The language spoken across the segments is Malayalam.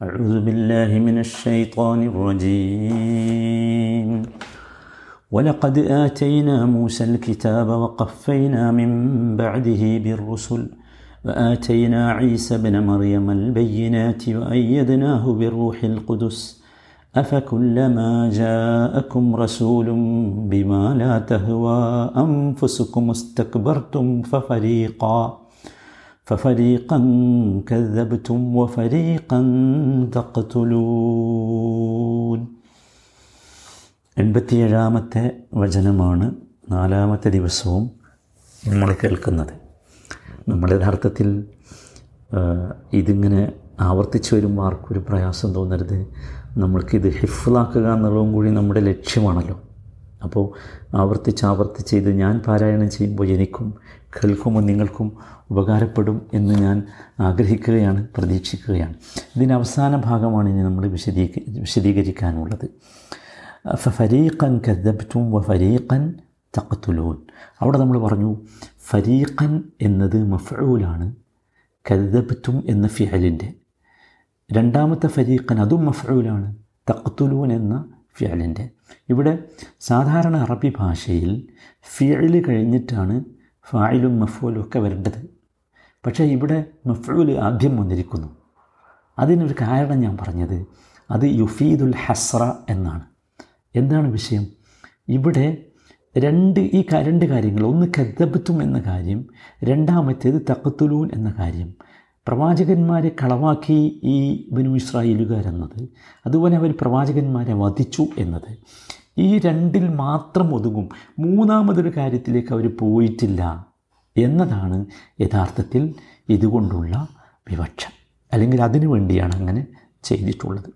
أعوذ بالله من الشيطان الرجيم. ولقد آتينا موسى الكتاب وقفينا من بعده بالرسل وآتينا عيسى بن مريم البينات وأيدناه بالروح القدس. أفكلما جاءكم رسول بما لا تهوى أنفسكم استكبرتم ففريقا. ففريقا كذبتم وفريقا تقتلون എൺപത്തിയേഴാമത്തെ വചനമാണ് നാലാമത്തെ ദിവസവും നമ്മൾ കേൾക്കുന്നത് നമ്മൾ യഥാർത്ഥത്തിൽ ആ, ഇതിങ്ങനെ ആവർത്തിച്ച് വരുമ്പോൾ ആർക്കൊരു പ്രയാസം തോന്നരുത് നമ്മൾക്കിത് ഹിഫ്ലാക്കുക എന്നുള്ളതും കൂടി നമ്മുടെ ലക്ഷ്യമാണല്ലോ അപ്പോൾ ആവർത്തിച്ച് ആവർത്തിച്ച് ഇത് ഞാൻ പാരായണം ചെയ്യുമ്പോൾ എനിക്കും കേൾക്കുമ്പോൾ നിങ്ങൾക്കും ഉപകാരപ്പെടും എന്ന് ഞാൻ ആഗ്രഹിക്കുകയാണ് പ്രതീക്ഷിക്കുകയാണ്. ഇതിന്റെ അവസാന ഭാഗമാണ് ഇനി നമ്മൾ വിശദീക വിശദീകരിക്കാനുള്ളത്. ഫരീഖൻ കദ്ദബ്റ്റും വ ഫരീഖൻ തഖത്തുലൂൻ അവിടെ നമ്മൾ പറഞ്ഞു ഫരീഖൻ എന്നത് മഫ്ഊലാണ് കദ്ദബ്റ്റും എന്ന ഫിയലിന്റെ രണ്ടാമത്തെ ഫരീഖൻ അതും മഫ്ഊലാണ് തഖത്തുലൂൻ എന്ന ഫിയലിന്റെ ഇവിടെ സാധാരണ അറബി ഭാഷയിൽ ഫിയൽ കഴിഞ്ഞിട്ടാണ് ഫായിലും മഫൂലും ഒക്കെ വരേണ്ടത്. പക്ഷേ ഇവിടെ മഫൂൽ ആദ്യം വന്നിരിക്കുന്നു. അതിനൊരു കാരണം ഞാൻ പറഞ്ഞത് അത് യുഫീദുൽ ഹസ്ര എന്നാണ്. എന്താണ് വിഷയം? ഇവിടെ രണ്ട് ഈ രണ്ട് കാര്യങ്ങൾ. ഒന്ന് കദ്ദബത്തും എന്ന കാര്യം രണ്ടാമത്തേത് തക്കത്തുലൂൻ എന്ന കാര്യം. പ്രവാചകന്മാരെ കളവാക്കി ഈ ബനു ഇസ്രായേലുകാരെന്നത് അതുപോലെ അവർ പ്രവാചകന്മാരെ വധിച്ചു എന്നത്. ഈ രണ്ടിൽ മാത്രം ഒതുങ്ങും. മൂന്നാമതൊരു കാര്യത്തിലേക്ക് അവർ പോയിട്ടില്ല എന്നതാണ് യഥാർത്ഥത്തിൽ ഇതുകൊണ്ടുള്ള വിവക്ഷ. അല്ലെങ്കിൽ അതിനു വേണ്ടിയാണ് അങ്ങനെ ചെയ്തിട്ടുള്ളത്.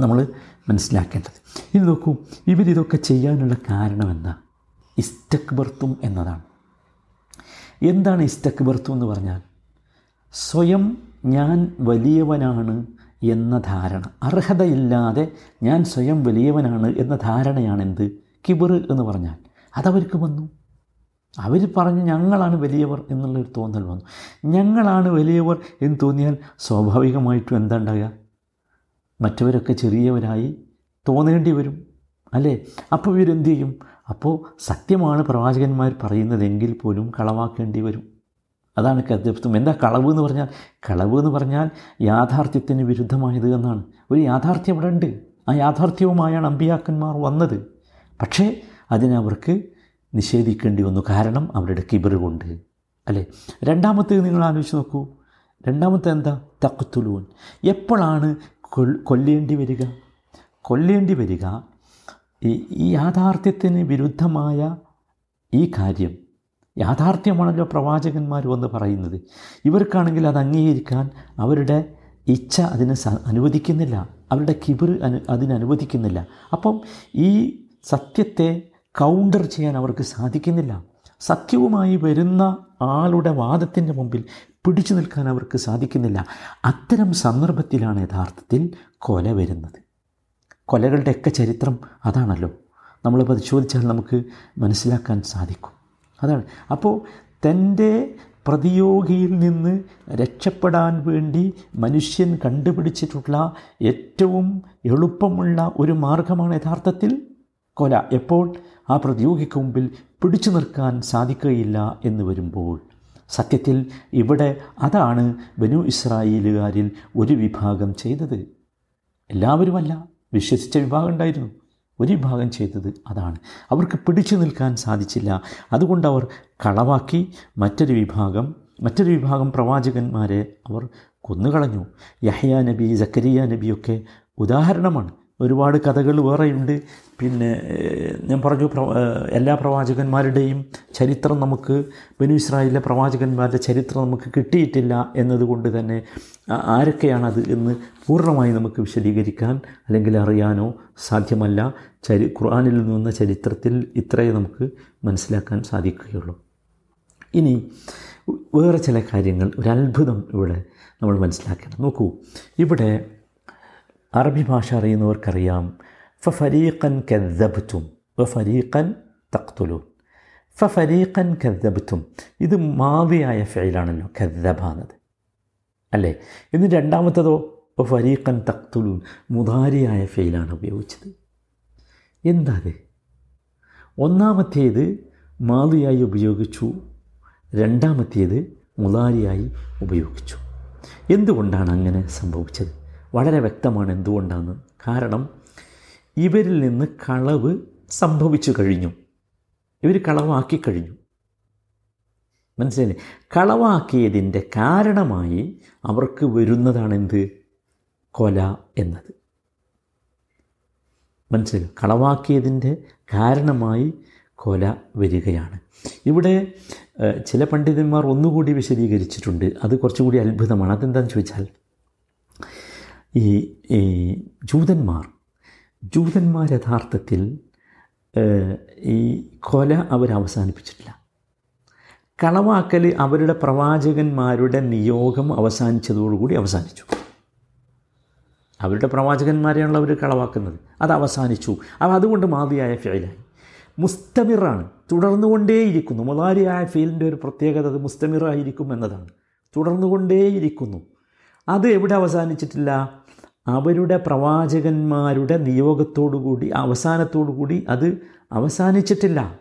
നമ്മൾ മനസ്സിലാക്കേണ്ടത്. ഇനി നോക്കൂ ഇവരിതൊക്കെ ചെയ്യാനുള്ള കാരണം എന്താ? ഇസ്തക്ബർത്തും എന്നതാണ്. എന്താണ് ഇസ്തക്ബർത്തും എന്ന് പറഞ്ഞാൽ സ്വയം ഞാൻ വലിയവനാണ് എന്ന ധാരണ. അർഹതയില്ലാതെ ഞാൻ സ്വയം വലിയവനാണ് എന്ന ധാരണയാണ് എന്ത് കിബർ എന്ന് പറഞ്ഞാൽ. അതവർക്ക് വന്നു. അവർ പറഞ്ഞു ഞങ്ങളാണ് വലിയവർ എന്നുള്ളൊരു തോന്നൽ വന്നു. ഞങ്ങളാണ് വലിയവർ എന്ന് തോന്നിയാൽ സ്വാഭാവികമായിട്ടും എന്താ ഉണ്ടാകുക മറ്റവരൊക്കെ ചെറിയവരായി തോന്നേണ്ടി വരും. അല്ലേ? അപ്പോൾ ഇവരെന്ത് ചെയ്യും? അപ്പോൾ സത്യമാണ് പ്രവാചകന്മാർ പറയുന്നതെങ്കിൽ പോലും കളവാക്കേണ്ടി വരും. അതാണ് കദ്യത്വം എന്താ കളവ് എന്ന് പറഞ്ഞാൽ? കളവ് എന്ന് പറഞ്ഞാൽ യാഥാർത്ഥ്യത്തിന് വിരുദ്ധമായത് എന്നാണ്. ഒരു യാഥാർത്ഥ്യം ഇവിടെ ഉണ്ട്. ആ യാഥാർത്ഥ്യവുമായാണ് അമ്പിയാക്കന്മാർ വന്നത്. പക്ഷേ അതിനവർക്ക് നിഷേധിക്കേണ്ടി വന്നു. കാരണം അവരുടെ കിബറുകൊണ്ട്. അല്ലേ? രണ്ടാമത്തേത് നിങ്ങൾ ആലോചിച്ച് നോക്കൂ. രണ്ടാമത്തെ എന്താ? തക്കുത്തുലൂൻ എപ്പോഴാണ് കൊല്ലേണ്ടി വരിക? കൊല്ലേണ്ടി വരിക ഈ യാഥാർത്ഥ്യത്തിന് വിരുദ്ധമായ ഈ കാര്യം യാഥാർത്ഥ്യമാണല്ലോ പ്രവാചകന്മാർ വന്ന് പറയുന്നത്. ഇവർക്കാണെങ്കിൽ അത് അംഗീകരിക്കാൻ അവരുടെ ഇച്ഛ അതിന് അനുവദിക്കുന്നില്ല. അവരുടെ കിബിർ അനു അതിനനുവദിക്കുന്നില്ല അപ്പം ഈ സത്യത്തെ കൗണ്ടർ ചെയ്യാൻ അവർക്ക് സാധിക്കുന്നില്ല. സത്യവുമായി വരുന്ന ആളുടെ വാദത്തിന്റെ മുമ്പിൽ പിടിച്ചു നിൽക്കാൻ അവർക്ക് സാധിക്കുന്നില്ല. അത്തരം സന്ദർഭത്തിലാണ് യഥാർത്ഥത്തിൽ കൊല വരുന്നത്. കൊലകളുടെയൊക്കെ ചരിത്രം അതാണല്ലോ. നമ്മൾ പരിശോധിച്ചാൽ നമുക്ക് മനസ്സിലാക്കാൻ സാധിക്കും. അതാണ്. അപ്പോൾ തന്റെ പ്രതിയോഗിയിൽ നിന്ന് രക്ഷപ്പെടാൻ വേണ്ടി മനുഷ്യൻ കണ്ടുപിടിച്ചിട്ടുള്ള ഏറ്റവും എളുപ്പമുള്ള ഒരു മാർഗമാണ് യഥാർത്ഥത്തിൽ കൊല. എപ്പോൾ? ആ പ്രതിയോഗിക്ക് മുമ്പിൽ പിടിച്ചു നിർക്കാൻ സാധിക്കുകയില്ല എന്ന് വരുമ്പോൾ. സത്യത്തിൽ ഇവിടെ അതാണ് ബനു ഇസ്രായേലുകാരിൽ ഒരു വിഭാഗം ചെയ്തത്. എല്ലാവരുമല്ല. വിശ്വസിച്ച വിഭാഗം ഉണ്ടായിരുന്നു. ഒരു വിഭാഗം ചെയ്തത് അതാണ്. അവർക്ക് പിടിച്ചു നിൽക്കാൻ സാധിച്ചില്ല. അതുകൊണ്ട് അവർ കളവാക്കി മറ്റൊരു വിഭാഗം മറ്റൊരു വിഭാഗം പ്രവാചകന്മാരെ അവർ കൊന്നുകളഞ്ഞു. യഹ്യ നബി സക്കരിയ നബിയൊക്കെ ഉദാഹരണമാണ്. ഒരുപാട് കഥകൾ വേറെയുണ്ട്. പിന്നെ ഞാൻ പറഞ്ഞു എല്ലാ പ്രവാചകന്മാരുടെയും ചരിത്രം നമുക്ക് ബനു ഇസ്രായേലിലെ പ്രവാചകന്മാരുടെ ചരിത്രം നമുക്ക് കിട്ടിയിട്ടില്ല എന്നതുകൊണ്ട് തന്നെ ആരൊക്കെയാണത് എന്ന് പൂർണമായി നമുക്ക് വിശദീകരിക്കാൻ അല്ലെങ്കിൽ അറിയാനോ സാധ്യമല്ല. ചരി ഖുർആാനിൽ നിന്ന ചരിത്രത്തിൽ ഇത്രയേ നമുക്ക് മനസ്സിലാക്കാൻ സാധിക്കുകയുള്ളൂ. ഇനി വേറെ ചില കാര്യങ്ങൾ ഒരു ഇവിടെ നമ്മൾ മനസ്സിലാക്കണം. നോക്കൂ ഇവിടെ അറബി ഭാഷ അറിയുന്നവർക്കറിയാം. ഫ ഫഫരീഖൻ കദ്ദബ്തും വഫരീഖൻ തഖ്തുലൂൻ. ഫരീഖൻ കദ്ദബ്തും ഇത് മാവിയായ ഫെയിലാണല്ലോ കദ്ദബ എന്നത് അല്ലേ? ഇന്ന് രണ്ടാമത്തതോ ഫരീഖൻ തഖ്തുലു മുതാരിയായ ഫൈലാണ് ഉപയോഗിച്ചത്. എന്താ അത് ഒന്നാമത്തേത് മാവിയായി ഉപയോഗിച്ചു രണ്ടാമത്തേത് മുതാരിയായി ഉപയോഗിച്ചു. എന്തുകൊണ്ടാണ് അങ്ങനെ സംഭവിച്ചത്? വളരെ വ്യക്തമാണ് എന്തുകൊണ്ടാണ്. കാരണം ഇവരിൽ നിന്ന് കളവ് സംഭവിച്ചു കഴിഞ്ഞു. ഇവർ കളവാക്കി കഴിഞ്ഞു. മനസ്സിലായില്ലേ? കളവാക്കിയതിന്റെ കാരണമായി അവർക്ക് വരുന്നതാണെന്ത് കൊല എന്നത്. മനസ്സിലായി? കളവാക്കിയതിന്റെ കാരണമായി കൊല വരികയാണ്. ഇവിടെ ചില പണ്ഡിതന്മാർ ഒന്നുകൂടി വിശദീകരിച്ചിട്ടുണ്ട്. അത് കുറച്ചുകൂടി അത്ഭുതമാണ്. അതെന്താണെന്ന് ചോദിച്ചാൽ ഈ ഈ ജൂതന്മാർ ജൂതന്മാർ യഥാർത്ഥത്തിൽ ഈ കൊല അവർ അവസാനിപ്പിച്ചിട്ടില്ല. കളവാക്കൽ അവരുടെ പ്രവാചകന്മാരുടെ നിയോഗം അവസാനിച്ചതോടുകൂടി അവസാനിച്ചു. അവരുടെ പ്രവാചകന്മാരെയാണല്ലോ അവർ കളവാക്കുന്നത്. അത് അവസാനിച്ചു. അവ അതുകൊണ്ട് മാതിയായ ഫെയിലായി മുസ്തമിറാണ് തുടർന്നുകൊണ്ടേയിരിക്കുന്നു. മുതാരിയായ ഫീലിന്റെ ഒരു പ്രത്യേകത അത് മുസ്തമിറായിരിക്കും എന്നതാണ്. തുടർന്നുകൊണ്ടേയിരിക്കുന്നു. അത് എവിടെ അവസാനിച്ചിട്ടില്ല? അവരുടെ പ്രവാചകന്മാരുടെ നിയോഗത്തോടുകൂടി അവസാനത്തോടുകൂടി അത് അവസാനിച്ചിട്ടില്ല.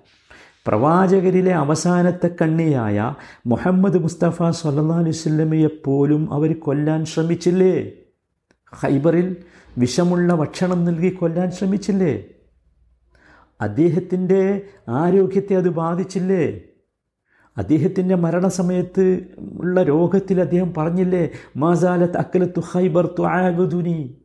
പ്രവാചകരിലെ അവസാനത്തെ കണ്ണിയായ മുഹമ്മദ് മുസ്തഫ സല്ലാ അലുസല്ലമയെപ്പോലും അവർ കൊല്ലാൻ ശ്രമിച്ചില്ലേ? ഹൈബറിൽ വിഷമുള്ള ഭക്ഷണം നൽകി കൊല്ലാൻ ശ്രമിച്ചില്ലേ? അദ്ദേഹത്തിന്റെ ആരോഗ്യത്തെ അത് ബാധിച്ചില്ലേ? അദ്ദേഹത്തിന്റെ മരണസമയത്ത് ഉള്ള രോഗത്തിൽ അദ്ദേഹം പറഞ്ഞില്ലേ മാസാലത്ത് അക്കലത്തു ഹൈബർ തു ആഗുദുനി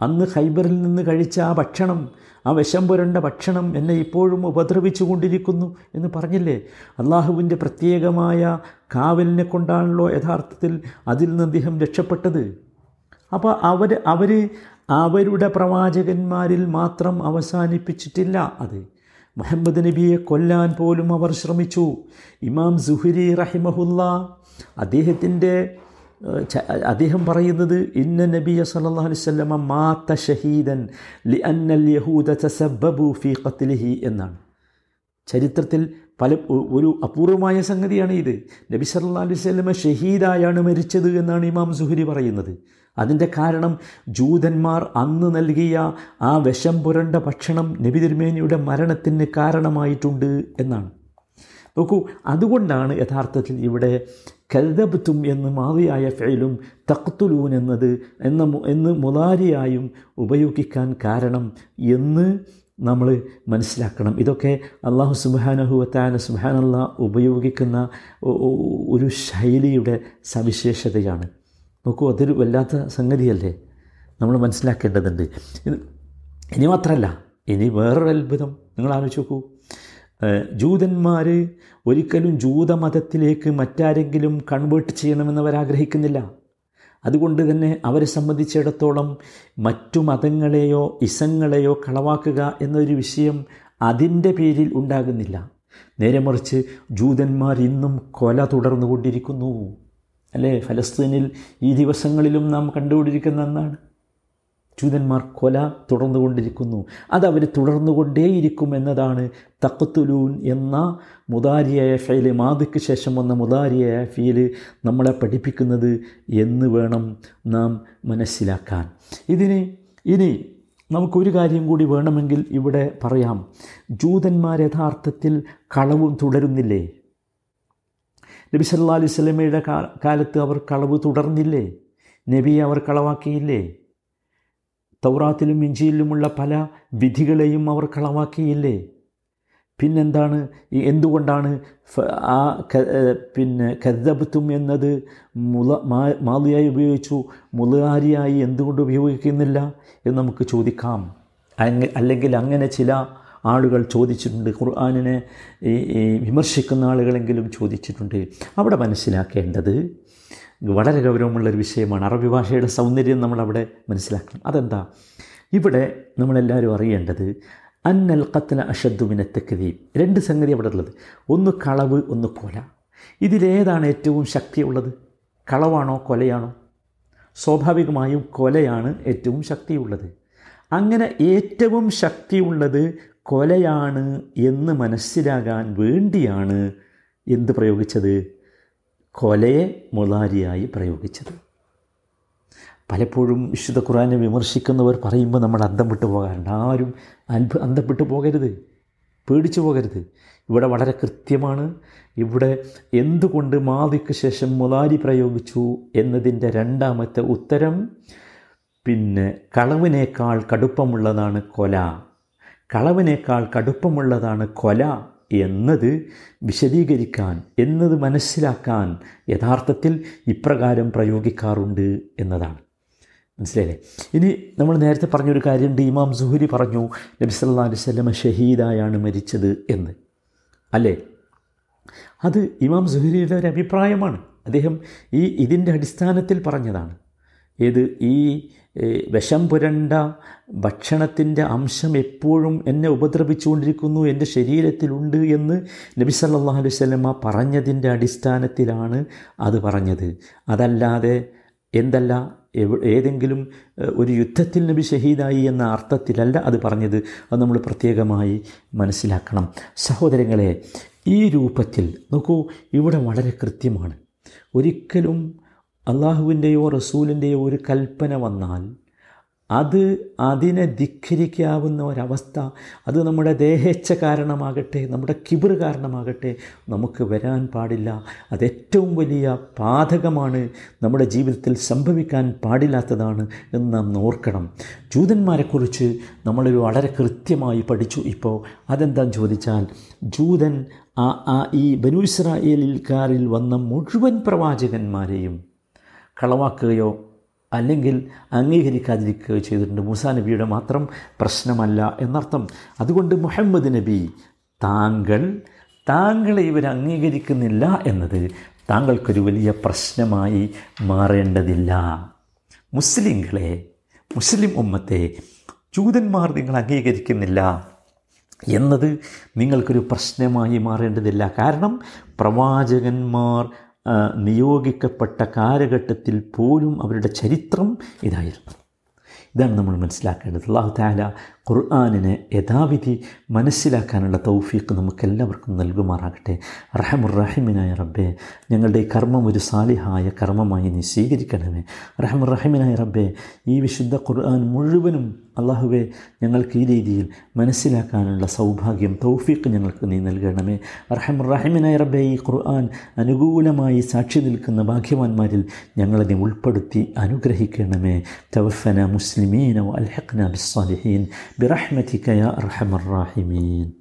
അന്ന് ഹൈബറിൽ നിന്ന് കഴിച്ച ആ ഭക്ഷണം ആ വിഷം പുരണ്ട ഭക്ഷണം എന്നെ ഇപ്പോഴും ഉപദ്രവിച്ചു കൊണ്ടിരിക്കുന്നു എന്ന് പറഞ്ഞില്ലേ? അള്ളാഹുവിന്റെ പ്രത്യേകമായ കാവലിനെ കൊണ്ടാണല്ലോ യഥാർത്ഥത്തിൽ അതിൽ നിന്ന് അദ്ദേഹം രക്ഷപ്പെട്ടത്. അപ്പോൾ അവർ അവർ അവരുടെ പ്രവാചകന്മാരിൽ മാത്രം അവസാനിപ്പിച്ചിട്ടില്ല അത്. മുഹമ്മദ് നബിയെ കൊല്ലാൻ പോലും അവർ ശ്രമിച്ചു. ഇമാം സുഹരി റഹിമഹുല്ല അദ്ദേഹത്തിന്റെ അദ്ദേഹം പറയുന്നത് ഇന്ന നബിയ സല്ലല്ലാഹു അലൈഹി വസല്ലമ മാത്ത ഷഹീദൻ ലി അന്നൽ യഹൂദ ഫീ ഖത്ലിഹി എന്നാണ്. ചരിത്രത്തിൽ പല ഒരു അപൂർവമായ സംഗതിയാണ് ഇത്. നബി സല്ലാ അലൈഹി സ്വലമ ഷഹീദായാണ് മരിച്ചത് എന്നാണ് ഇമാം സുഹരി പറയുന്നത്. അതിന്റെ കാരണം ജൂതന്മാർ അന്ന് നൽകിയ ആ വിഷം പുരണ്ട ഭക്ഷണം നബി തിരുമേനിയുടെ മരണത്തിന് കാരണമായിട്ടുണ്ട് എന്നാണ്. നോക്കൂ അതുകൊണ്ടാണ് യഥാർത്ഥത്തിൽ ഇവിടെ കരുതബത്തും എന്ന് മാറിയായ ഫെയിലും തക്തുലൂൻ എന്നത് എന്ന എന്ന് മുതാരിയായും ഉപയോഗിക്കാൻ കാരണം എന്ന് നമ്മൾ മനസ്സിലാക്കണം. ഇതൊക്കെ അള്ളാഹു സുബാനഹുവത്താന സുബാനല്ല ഉപയോഗിക്കുന്ന ഒരു ശൈലിയുടെ സവിശേഷതയാണ്. നോക്കൂ അതൊരു വല്ലാത്ത സംഗതിയല്ലേ? നമ്മൾ മനസ്സിലാക്കേണ്ടതുണ്ട്. ഇനി മാത്രമല്ല ഇനി വേറൊരു അത്ഭുതം. നിങ്ങൾ ആലോചിച്ച് നോക്കൂ. ജൂതന്മാർ ഒരിക്കലും ജൂതമതത്തിലേക്ക് മറ്റാരെങ്കിലും കൺവേർട്ട് ചെയ്യണമെന്ന് അവർ ആഗ്രഹിക്കുന്നില്ല അതുകൊണ്ട് തന്നെ അവരെ സംബന്ധിച്ചിടത്തോളം മറ്റു മതങ്ങളെയോ ഇസങ്ങളെയോ കളവാക്കുക എന്നൊരു വിഷയം അതിന്റെ പേരിൽ ഉണ്ടാകുന്നില്ല. നേരെ മറിച്ച് ജൂതന്മാർ ഇന്നും കൊല തുടർന്നുകൊണ്ടിരിക്കുന്നു. അല്ലേ? ഫലസ്തീനിൽ ഈ ദിവസങ്ങളിലും നാം കണ്ടുകൊണ്ടിരിക്കുന്ന ഒന്നാണ് ജൂതന്മാർ കൊല തുടർന്നുകൊണ്ടിരിക്കുന്നു. അതവർ തുടർന്നുകൊണ്ടേയിരിക്കും എന്നതാണ് തക്കത്തുലൂൻ എന്ന മുതാരിയായ ഫീൽ മാതിക്ക് ശേഷം വന്ന മുതാരിയായ ഫീൽ നമ്മളെ പഠിപ്പിക്കുന്നത് എന്ന് വേണം നാം മനസ്സിലാക്കാൻ. ഇതിന് ഇനി നമുക്കൊരു കാര്യം കൂടി വേണമെങ്കിൽ ഇവിടെ പറയാം. ജൂതന്മാർ യഥാർത്ഥത്തിൽ കളവും തുടരുന്നില്ലേ? നബി സല്ലാ അലൈഹി സ്വലമയുടെ കാലത്ത് അവർ കളവ് തുടർന്നില്ലേ? നബിയെ അവർ കളവാക്കിയില്ലേ? തൗറാത്തിലും ഇഞ്ചിയിലുമുള്ള പല വിധികളെയും അവർ കളവാക്കിയില്ലേ? പിന്നെന്താണ്? എന്തുകൊണ്ടാണ് ആ പിന്നെ കരുതബത്തും എന്നത് മുള മാലിയായി ഉപയോഗിച്ചു? മുളകാരിയായി എന്തുകൊണ്ട് ഉപയോഗിക്കുന്നില്ല? എന്ന് നമുക്ക് ചോദിക്കാം. അല്ലെങ്കിൽ അങ്ങനെ ചില ആളുകൾ ചോദിച്ചിട്ടുണ്ട്. ഖുർആാനിനെ വിമർശിക്കുന്ന ആളുകളെങ്കിലും ചോദിച്ചിട്ടുണ്ട്. അവിടെ മനസ്സിലാക്കേണ്ടത് വളരെ ഗൗരവമുള്ളൊരു വിഷയമാണ്. അറബി ഭാഷയുടെ സൗന്ദര്യം നമ്മളവിടെ മനസ്സിലാക്കണം. അതെന്താ? ഇവിടെ നമ്മളെല്ലാവരും അറിയേണ്ടത് അന്നൽ കത്തല അഷദ്ദുമിനെ തെക്കതീം രണ്ട് സംഗതി അവിടെ ഉള്ളത്. ഒന്ന് കളവ് ഒന്ന് കൊല. ഇതിലേതാണ് ഏറ്റവും ശക്തിയുള്ളത്? കളവാണോ കൊലയാണോ? സ്വാഭാവികമായും കൊലയാണ് ഏറ്റവും ശക്തിയുള്ളത്. അങ്ങനെ ഏറ്റവും ശക്തിയുള്ളത് കൊലയാണ് എന്ന് മനസ്സിലാകാൻ വേണ്ടിയാണ് എന്ത് പ്രയോഗിച്ചത്? കൊലയെ മുളാരിയായി പ്രയോഗിച്ചത്. പലപ്പോഴും വിശുദ്ധ ഖുറാനെ വിമർശിക്കുന്നവർ പറയുമ്പോൾ നമ്മൾ അന്തം പോകാറുണ്ട്. ആരും അത്ഭു അന്തപ്പെട്ടു പോകരുത്. പേടിച്ചു പോകരുത്. ഇവിടെ വളരെ കൃത്യമാണ്. ഇവിടെ എന്തുകൊണ്ട് മാതിക്ക് ശേഷം മുലാരി പ്രയോഗിച്ചു എന്നതിന്റെ രണ്ടാമത്തെ ഉത്തരം പിന്നെ കളവിനേക്കാൾ കടുപ്പമുള്ളതാണ് കൊല. കളവിനേക്കാൾ കടുപ്പമുള്ളതാണ് കൊല. എന്നത് വിശദീകരിക്കാൻ എന്നത് മനസ്സിലാക്കാൻ യഥാർത്ഥത്തിൽ ഇപ്രകാരം പ്രയോഗിക്കാറുണ്ട് എന്നതാണ്. മനസ്സിലായില്ലേ? ഇനി നമ്മൾ നേരത്തെ പറഞ്ഞൊരു കാര്യമുണ്ട്. ഇമാം സുഹുരി പറഞ്ഞു നബി സല്ലാ അലൈഹി സ്വലമ ഷഹീദായാണ് മരിച്ചത് എന്ന്. അല്ലേ? അത് ഇമാം സുഹുരിയുടെ ഒരു അഭിപ്രായമാണ്. അദ്ദേഹം ഈ ഇതിന്റെ അടിസ്ഥാനത്തിൽ പറഞ്ഞതാണ്. ഏത്? ഈ വിഷം പുരണ്ട ഭക്ഷണത്തിന്റെ അംശം എപ്പോഴും എന്നെ ഉപദ്രവിച്ചുകൊണ്ടിരിക്കുന്നു എന്റെ ശരീരത്തിലുണ്ട് എന്ന് നബി സല്ലാ അലൈഹി സ്വലമ പറഞ്ഞതിന്റെ അടിസ്ഥാനത്തിലാണ് അത് പറഞ്ഞത്. അതല്ലാതെ എന്തല്ല ഏതെങ്കിലും ഒരു യുദ്ധത്തിൽ നബി ഷഹീദായി എന്ന അർത്ഥത്തിലല്ല അത് പറഞ്ഞത്. അത് നമ്മൾ പ്രത്യേകമായി മനസ്സിലാക്കണം. സഹോദരങ്ങളെ ഈ രൂപത്തിൽ നോക്കൂ ഇവിടെ വളരെ കൃത്യമാണ്. ഒരിക്കലും അള്ളാഹുവിന്റെയോ റസൂലിന്റെയോ ഒരു കൽപ്പന വന്നാൽ അത് അതിനെ ധിഖരിക്കാവുന്ന ഒരവസ്ഥ അത് നമ്മുടെ ദേഹേച്ഛ കാരണമാകട്ടെ നമ്മുടെ കിബിർ കാരണമാകട്ടെ നമുക്ക് വരാൻ പാടില്ല. അത് ഏറ്റവും വലിയ പാതകമാണ് നമ്മുടെ ജീവിതത്തിൽ സംഭവിക്കാൻ പാടില്ലാത്തതാണ് എന്ന് നാം ഓർക്കണം. ജൂതന്മാരെക്കുറിച്ച് നമ്മളൊരു വളരെ കൃത്യമായി പഠിച്ചു. ഇപ്പോൾ അതെന്താന്ന് ചോദിച്ചാൽ ജൂതൻ ആ ഈ ബനു ഇസ്രായേലിൽക്കാരിൽ വന്ന മുഴുവൻ പ്രവാചകന്മാരെയും കളവാക്കുകയോ അല്ലെങ്കിൽ അംഗീകരിക്കാതിരിക്കുകയോ ചെയ്തിട്ടുണ്ട്. മൂസാ നബിയുടെ മാത്രം പ്രശ്നമല്ല എന്നർത്ഥം. അതുകൊണ്ട് മുഹമ്മദ് നബി താങ്കൾ താങ്കളെ ഇവർ അംഗീകരിക്കുന്നില്ല എന്നത് താങ്കൾക്കൊരു വലിയ പ്രശ്നമായി മാറേണ്ടതില്ല. മുസ്ലിങ്ങളെ മുസ്ലിം ഉമ്മത്തെ ജൂതന്മാർ നിങ്ങൾ അംഗീകരിക്കുന്നില്ല എന്നത് നിങ്ങൾക്കൊരു പ്രശ്നമായി മാറേണ്ടതില്ല. കാരണം പ്രവാചകന്മാർ നിയോഗിക്കപ്പെട്ട കാലഘട്ടത്തിൽ പോലും അവരുടെ ചരിത്രം ഇതായിരുന്നു. ഇതാണ് നമ്മൾ മനസ്സിലാക്കേണ്ടത്. അള്ളാഹു താല ഖുർആാനിനെ യഥാവിധി മനസ്സിലാക്കാനുള്ള തൗഫീഖ് നമുക്കെല്ലാവർക്കും നൽകുമാറാകട്ടെ. റഹമുറഹിമിനായ റബ്ബെ ഞങ്ങളുടെ ഈ കർമ്മം ഒരു സാലിഹായ കർമ്മമായി നീ സ്വീകരിക്കണമേ. റഹമുറഹിമിനായ റബ്ബെ ഈ വിശുദ്ധ ഖുർആൻ മുഴുവനും അള്ളാഹുവെ ഞങ്ങൾക്ക് ഈ രീതിയിൽ മനസ്സിലാക്കാനുള്ള സൗഭാഗ്യം തൗഫീഖ് ഞങ്ങൾക്ക് നീ നൽകണമേ. റഹമുറഹിമിനായ റബ്ബെ ഈ ഖുർആൻ അനുകൂലമായി സാക്ഷി നിൽക്കുന്ന ഭാഗ്യവാന്മാരിൽ നീ ഉൾപ്പെടുത്തി അനുഗ്രഹിക്കണമേ. തവഫന മുസ്ലിമീന അൽഹഖ്ന ബിസ്സാലിഹീൻ. برحمتك يا أرحم الراحمين.